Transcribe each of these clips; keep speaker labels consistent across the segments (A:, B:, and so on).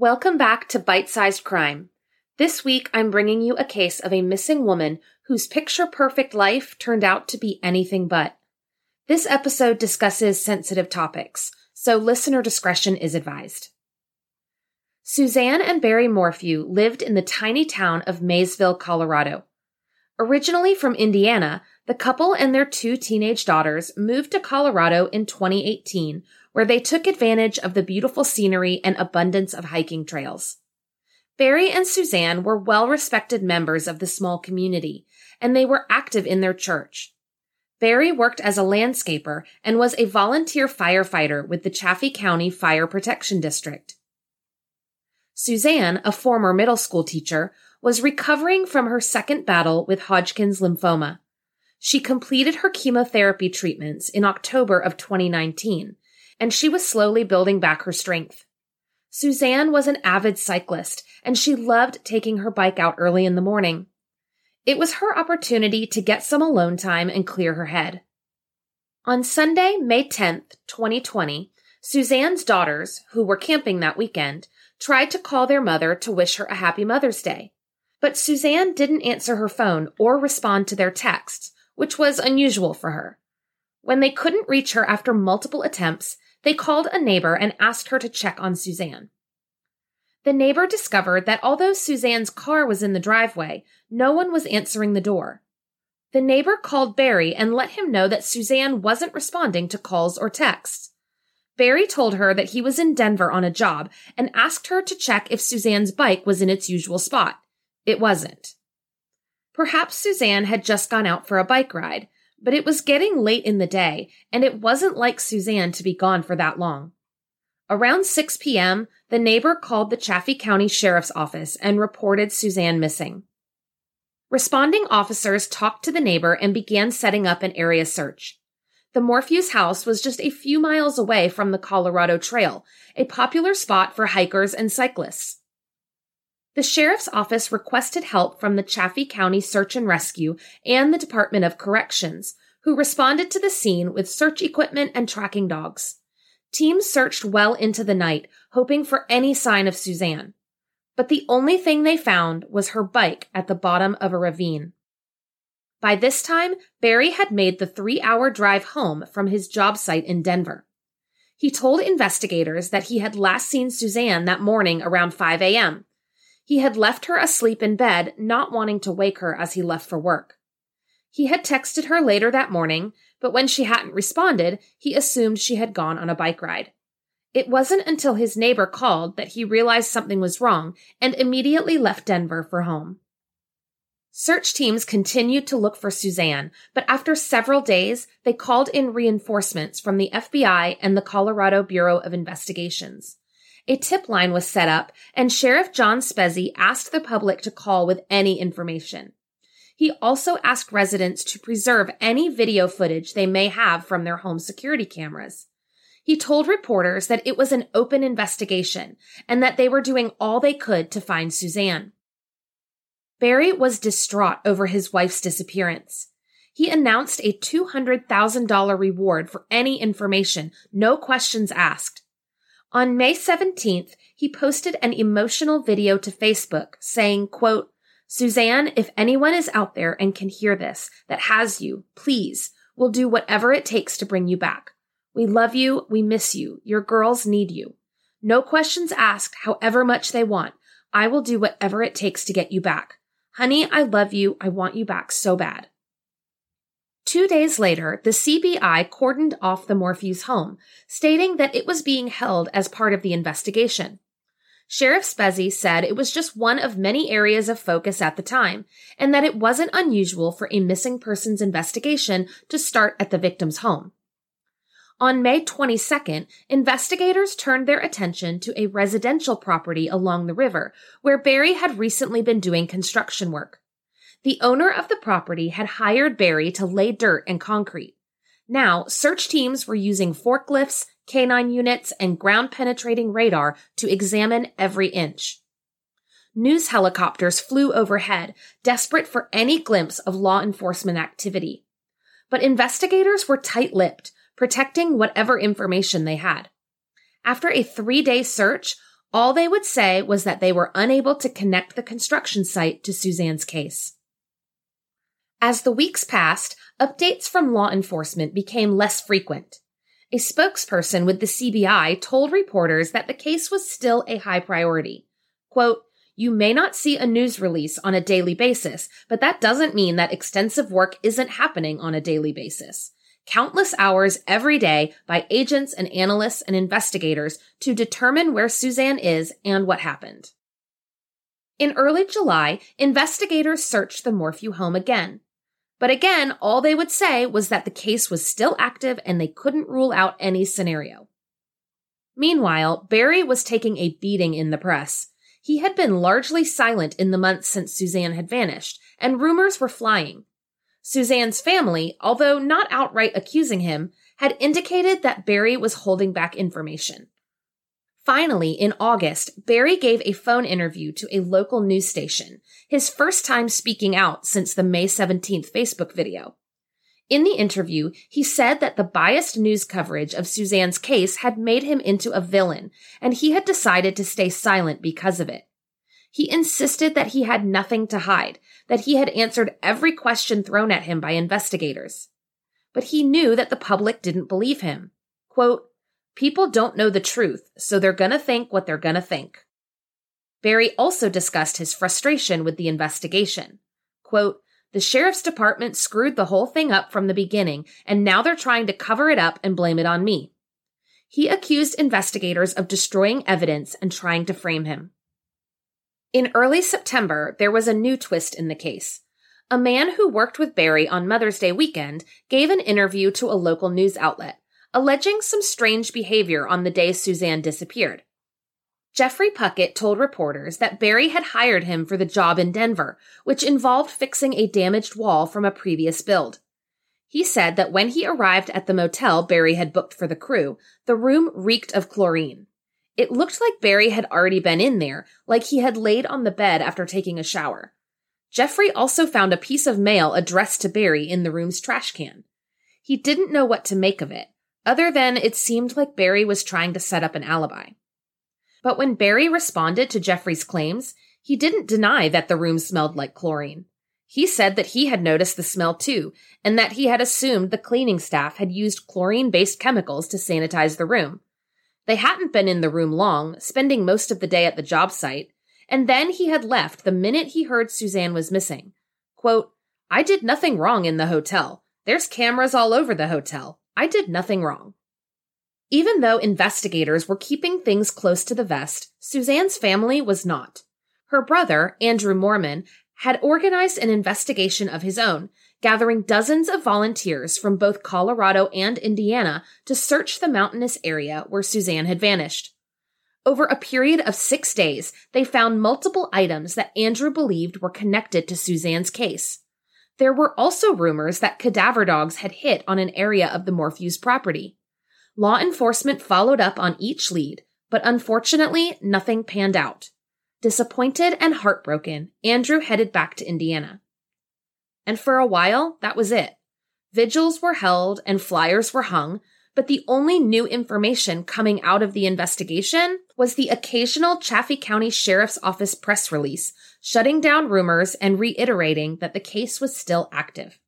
A: Welcome back to Bite Sized Crime. This week, I'm bringing you a case of a missing woman whose picture perfect life turned out to be anything but. This episode discusses sensitive topics, so listener discretion is advised. Suzanne and Barry Morphew lived in the tiny town of Maysville, Colorado. Originally from Indiana, the couple and their two teenage daughters moved to Colorado in 2018 where they took advantage of the beautiful scenery and abundance of hiking trails. Barry and Suzanne were well respected members of the small community, and they were active in their church. Barry worked as a landscaper and was a volunteer firefighter with the Chaffee County Fire Protection District. Suzanne, a former middle school teacher, was recovering from her second battle with Hodgkin's lymphoma. She completed her chemotherapy treatments in October of 2019 and she was slowly building back her strength. Suzanne was an avid cyclist, and she loved taking her bike out early in the morning. It was her opportunity to get some alone time and clear her head. On Sunday, May 10th, 2020, Suzanne's daughters, who were camping that weekend, tried to call their mother to wish her a happy Mother's Day. But Suzanne didn't answer her phone or respond to their texts, which was unusual for her. When they couldn't reach her after multiple attempts, they called a neighbor and asked her to check on Suzanne. The neighbor discovered that although Suzanne's car was in the driveway, no one was answering the door. The neighbor called Barry and let him know that Suzanne wasn't responding to calls or texts. Barry told her that he was in Denver on a job and asked her to check if Suzanne's bike was in its usual spot. It wasn't. Perhaps Suzanne had just gone out for a bike ride, but it was getting late in the day, and it wasn't like Suzanne to be gone for that long. Around 6 p.m., the neighbor called the Chaffee County Sheriff's Office and reported Suzanne missing. Responding officers talked to the neighbor and began setting up an area search. The Morphews house was just a few miles away from the Colorado Trail, a popular spot for hikers and cyclists. The sheriff's office requested help from the Chaffee County Search and Rescue and the Department of Corrections, who responded to the scene with search equipment and tracking dogs. Teams searched well into the night, hoping for any sign of Suzanne. But the only thing they found was her bike at the bottom of a ravine. By this time, Barry had made the three hour drive home from his job site in Denver. He told investigators that he had last seen Suzanne that morning around 5 a.m. He had left her asleep in bed, not wanting to wake her as he left for work. He had texted her later that morning, but when she hadn't responded, he assumed she had gone on a bike ride. It wasn't until his neighbor called that he realized something was wrong and immediately left Denver for home. Search teams continued to look for Suzanne, but after several days, they called in reinforcements from the FBI and the Colorado Bureau of Investigations. A tip line was set up, and Sheriff John Spezze asked the public to call with any information. He also asked residents to preserve any video footage they may have from their home security cameras. He told reporters that it was an open investigation and that they were doing all they could to find Suzanne. Barry was distraught over his wife's disappearance. He announced a $200,000 reward for any information, no questions asked, on May 17th, he posted an emotional video to Facebook saying, quote, Suzanne, if anyone is out there and can hear this that has you, please, we'll do whatever it takes to bring you back. We love you. We miss you. Your girls need you. No questions asked, however much they want. I will do whatever it takes to get you back. Honey, I love you. I want you back so bad. Two days later, the CBI cordoned off the Morphews home, stating that it was being held as part of the investigation. Sheriff Spezze said it was just one of many areas of focus at the time, and that it wasn't unusual for a missing persons investigation to start at the victim's home. On May 22nd, investigators turned their attention to a residential property along the river where Barry had recently been doing construction work. The owner of the property had hired Barry to lay dirt and concrete. Now, search teams were using forklifts, canine units, and ground penetrating radar to examine every inch. News helicopters flew overhead, desperate for any glimpse of law enforcement activity. But investigators were tight lipped, protecting whatever information they had. After a three day search, all they would say was that they were unable to connect the construction site to Suzanne's case. As the weeks passed, updates from law enforcement became less frequent. A spokesperson with the CBI told reporters that the case was still a high priority. Quote, you may not see a news release on a daily basis, but that doesn't mean that extensive work isn't happening on a daily basis. Countless hours every day by agents and analysts and investigators to determine where Suzanne is and what happened. In early July, investigators searched the Morphew home again. But again, all they would say was that the case was still active and they couldn't rule out any scenario. Meanwhile, Barry was taking a beating in the press. He had been largely silent in the months since Suzanne had vanished, and rumors were flying. Suzanne's family, although not outright accusing him, had indicated that Barry was holding back information. Finally, in August, Barry gave a phone interview to a local news station, his first time speaking out since the May 17th Facebook video. In the interview, he said that the biased news coverage of Suzanne's case had made him into a villain, and he had decided to stay silent because of it. He insisted that he had nothing to hide, that he had answered every question thrown at him by investigators. But he knew that the public didn't believe him. Quote, People don't know the truth, so they're gonna think what they're gonna think. Barry also discussed his frustration with the investigation. Quote, the sheriff's department screwed the whole thing up from the beginning, and now they're trying to cover it up and blame it on me. He accused investigators of destroying evidence and trying to frame him. In early September, there was a new twist in the case. A man who worked with Barry on Mother's Day weekend gave an interview to a local news outlet alleging some strange behavior on the day Suzanne disappeared. Jeffrey Puckett told reporters that Barry had hired him for the job in Denver, which involved fixing a damaged wall from a previous build. He said that when he arrived at the motel Barry had booked for the crew, the room reeked of chlorine. It looked like Barry had already been in there, like he had laid on the bed after taking a shower. Jeffrey also found a piece of mail addressed to Barry in the room's trash can. He didn't know what to make of it, other than it seemed like Barry was trying to set up an alibi. But when Barry responded to Jeffrey's claims, he didn't deny that the room smelled like chlorine. He said that he had noticed the smell too, and that he had assumed the cleaning staff had used chlorine based chemicals to sanitize the room. They hadn't been in the room long, spending most of the day at the job site, and then he had left the minute he heard Suzanne was missing. Quote, I did nothing wrong in the hotel. There's cameras all over the hotel. I did nothing wrong. Even though investigators were keeping things close to the vest, Suzanne's family was not. Her brother, Andrew Moorman, had organized an investigation of his own, gathering dozens of volunteers from both Colorado and Indiana to search the mountainous area where Suzanne had vanished. Over a period of six days, they found multiple items that Andrew believed were connected to Suzanne's case. There were also rumors that cadaver dogs had hit on an area of the Morphews property. Law enforcement followed up on each lead, but unfortunately, nothing panned out. Disappointed and heartbroken, Andrew headed back to Indiana. And for a while, that was it. Vigils were held and flyers were hung, but the only new information coming out of the investigation was the occasional Chaffee County Sheriff's Office press release shutting down rumors and reiterating that the case was still active.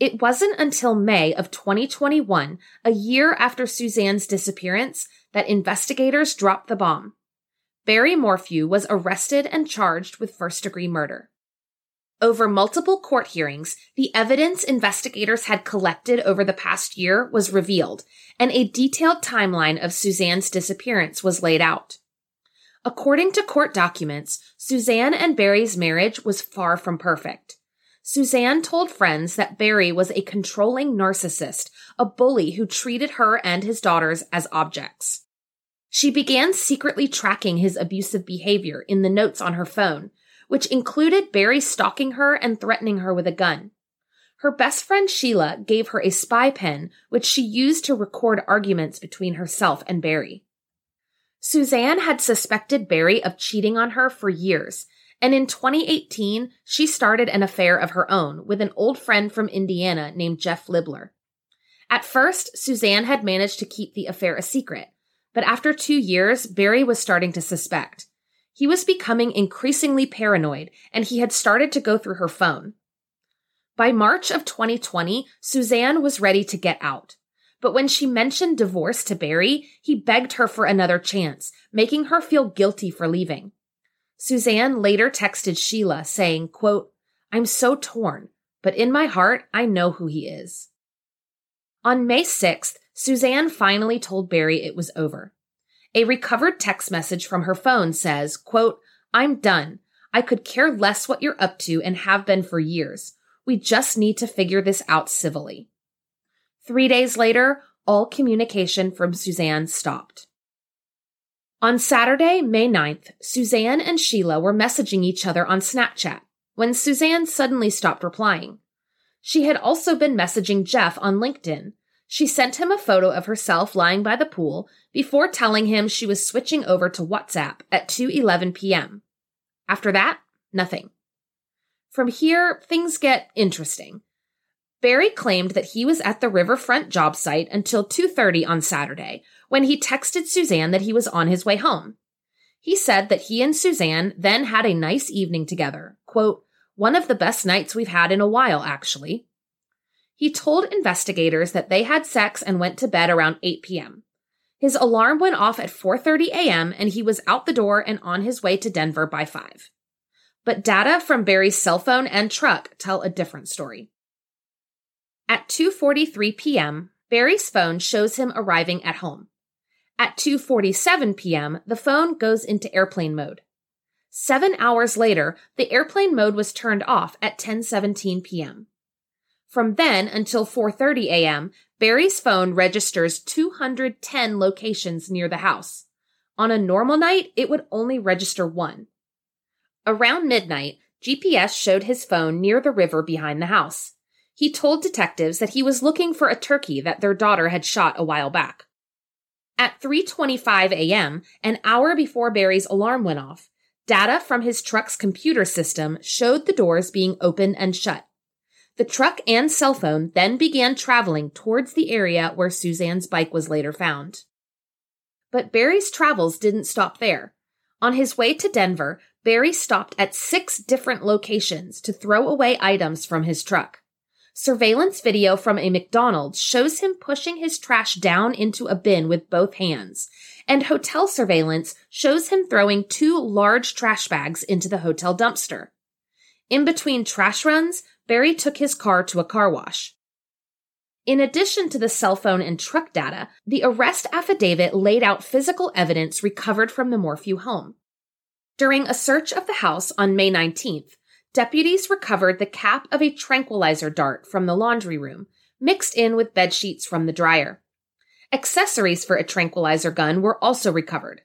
A: It wasn't until May of 2021, a year after Suzanne's disappearance, that investigators dropped the bomb. Barry Morphew was arrested and charged with first degree murder. Over multiple court hearings, the evidence investigators had collected over the past year was revealed, and a detailed timeline of Suzanne's disappearance was laid out. According to court documents, Suzanne and Barry's marriage was far from perfect. Suzanne told friends that Barry was a controlling narcissist, a bully who treated her and his daughters as objects. She began secretly tracking his abusive behavior in the notes on her phone, which included Barry stalking her and threatening her with a gun. Her best friend Sheila gave her a spy pen, which she used to record arguments between herself and Barry. Suzanne had suspected Barry of cheating on her for years, and in 2018, she started an affair of her own with an old friend from Indiana named Jeff Libler. At first, Suzanne had managed to keep the affair a secret, but after two years, Barry was starting to suspect. He was becoming increasingly paranoid, and he had started to go through her phone. By March of 2020, Suzanne was ready to get out. But when she mentioned divorce to Barry, he begged her for another chance, making her feel guilty for leaving. Suzanne later texted Sheila saying, quote, I'm so torn, but in my heart, I know who he is. On May 6th, Suzanne finally told Barry it was over. A recovered text message from her phone says, quote, I'm done. I could care less what you're up to and have been for years. We just need to figure this out civilly. Three days later, all communication from Suzanne stopped. On Saturday, May 9th, Suzanne and Sheila were messaging each other on Snapchat when Suzanne suddenly stopped replying. She had also been messaging Jeff on LinkedIn, she sent him a photo of herself lying by the pool before telling him she was switching over to WhatsApp at 2:11 p.m. After that, nothing. From here, things get interesting. Barry claimed that he was at the riverfront job site until 2:30 on Saturday when he texted Suzanne that he was on his way home. He said that he and Suzanne then had a nice evening together. Quote, one of the best nights we've had in a while, actually. He told investigators that they had sex and went to bed around 8 p.m. His alarm went off at 4:30 a.m. and he was out the door and on his way to Denver by 5. But data from Barry's cell phone and truck tell a different story. At 2:43 p.m., Barry's phone shows him arriving at home. At 2:47 p.m., the phone goes into airplane mode. 7 hours later, the airplane mode was turned off at 10:17 p.m. From then until 4:30 a.m., Barry's phone registers 210 locations near the house. On a normal night, it would only register one. Around midnight, GPS showed his phone near the river behind the house. He told detectives that he was looking for a turkey that their daughter had shot a while back. At 3:25 a.m., an hour before Barry's alarm went off, data from his truck's computer system showed the doors being open and shut. The truck and cell phone then began traveling towards the area where Suzanne's bike was later found. But Barry's travels didn't stop there. On his way to Denver, Barry stopped at six different locations to throw away items from his truck. Surveillance video from a McDonald's shows him pushing his trash down into a bin with both hands, and hotel surveillance shows him throwing two large trash bags into the hotel dumpster. In between trash runs, Barry took his car to a car wash. In addition to the cell phone and truck data, the arrest affidavit laid out physical evidence recovered from the Morphew home. During a search of the house on May 19th, deputies recovered the cap of a tranquilizer dart from the laundry room, mixed in with bed sheets from the dryer. Accessories for a tranquilizer gun were also recovered.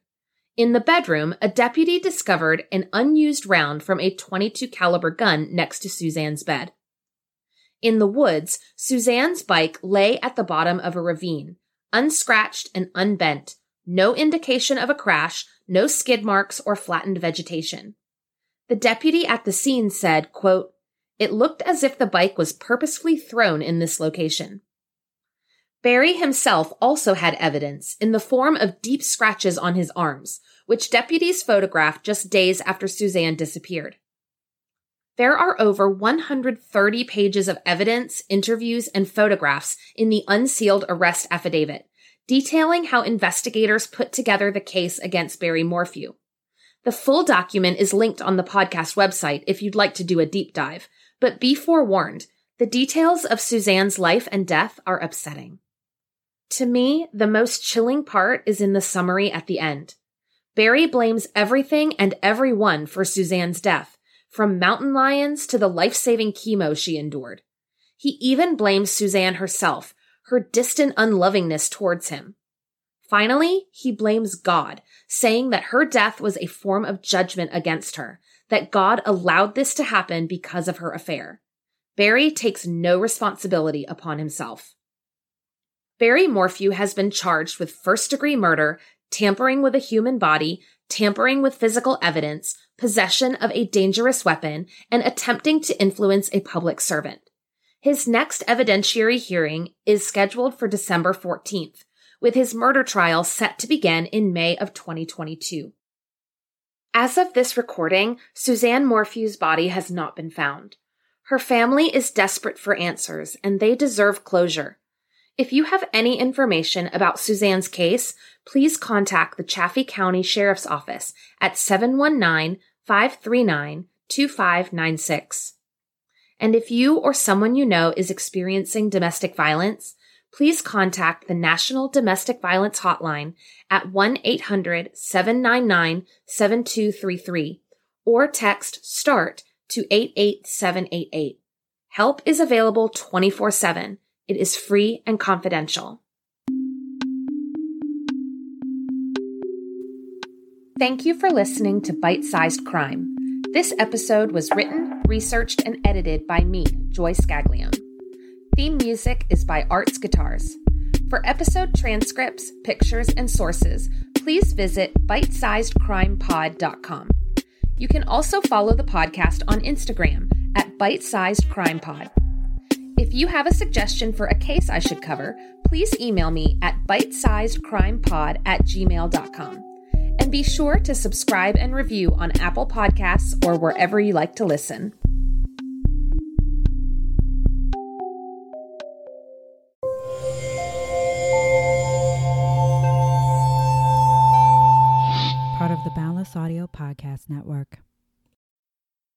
A: In the bedroom, a deputy discovered an unused round from a 22 caliber gun next to Suzanne's bed. In the woods, Suzanne's bike lay at the bottom of a ravine, unscratched and unbent, no indication of a crash, no skid marks or flattened vegetation. The deputy at the scene said, quote, It looked as if the bike was purposefully thrown in this location. Barry himself also had evidence in the form of deep scratches on his arms, which deputies photographed just days after Suzanne disappeared. There are over 130 pages of evidence, interviews, and photographs in the unsealed arrest affidavit, detailing how investigators put together the case against Barry Morphew. The full document is linked on the podcast website if you'd like to do a deep dive, but be forewarned, the details of Suzanne's life and death are upsetting. To me, the most chilling part is in the summary at the end. Barry blames everything and everyone for Suzanne's death, from mountain lions to the life saving chemo she endured. He even blames Suzanne herself, her distant unlovingness towards him. Finally, he blames God, saying that her death was a form of judgment against her, that God allowed this to happen because of her affair. Barry takes no responsibility upon himself. Barry Morphew has been charged with first degree murder, tampering with a human body, tampering with physical evidence, possession of a dangerous weapon, and attempting to influence a public servant. His next evidentiary hearing is scheduled for December 14th, with his murder trial set to begin in May of 2022. As of this recording, Suzanne Morphew's body has not been found. Her family is desperate for answers and they deserve closure. If you have any information about Suzanne's case, please contact the Chaffee County Sheriff's Office at 719 539 2596. And if you or someone you know is experiencing domestic violence, please contact the National Domestic Violence Hotline at 1 800 799 7233 or text START to 88788. Help is available 24 7. It is free and confidential. Thank you for listening to Bite Sized Crime. This episode was written, researched, and edited by me, Joy Scaglione. Theme music is by Arts Guitars. For episode transcripts, pictures, and sources, please visit bitesizedcrimepod.com. You can also follow the podcast on Instagram at bitesizedcrimepod. If you have a suggestion for a case I should cover, please email me at bitesizedcrimepod at gmail.com. And be sure to subscribe and review on Apple Podcasts or wherever you like to listen.
B: The Boundless Audio Podcast Network.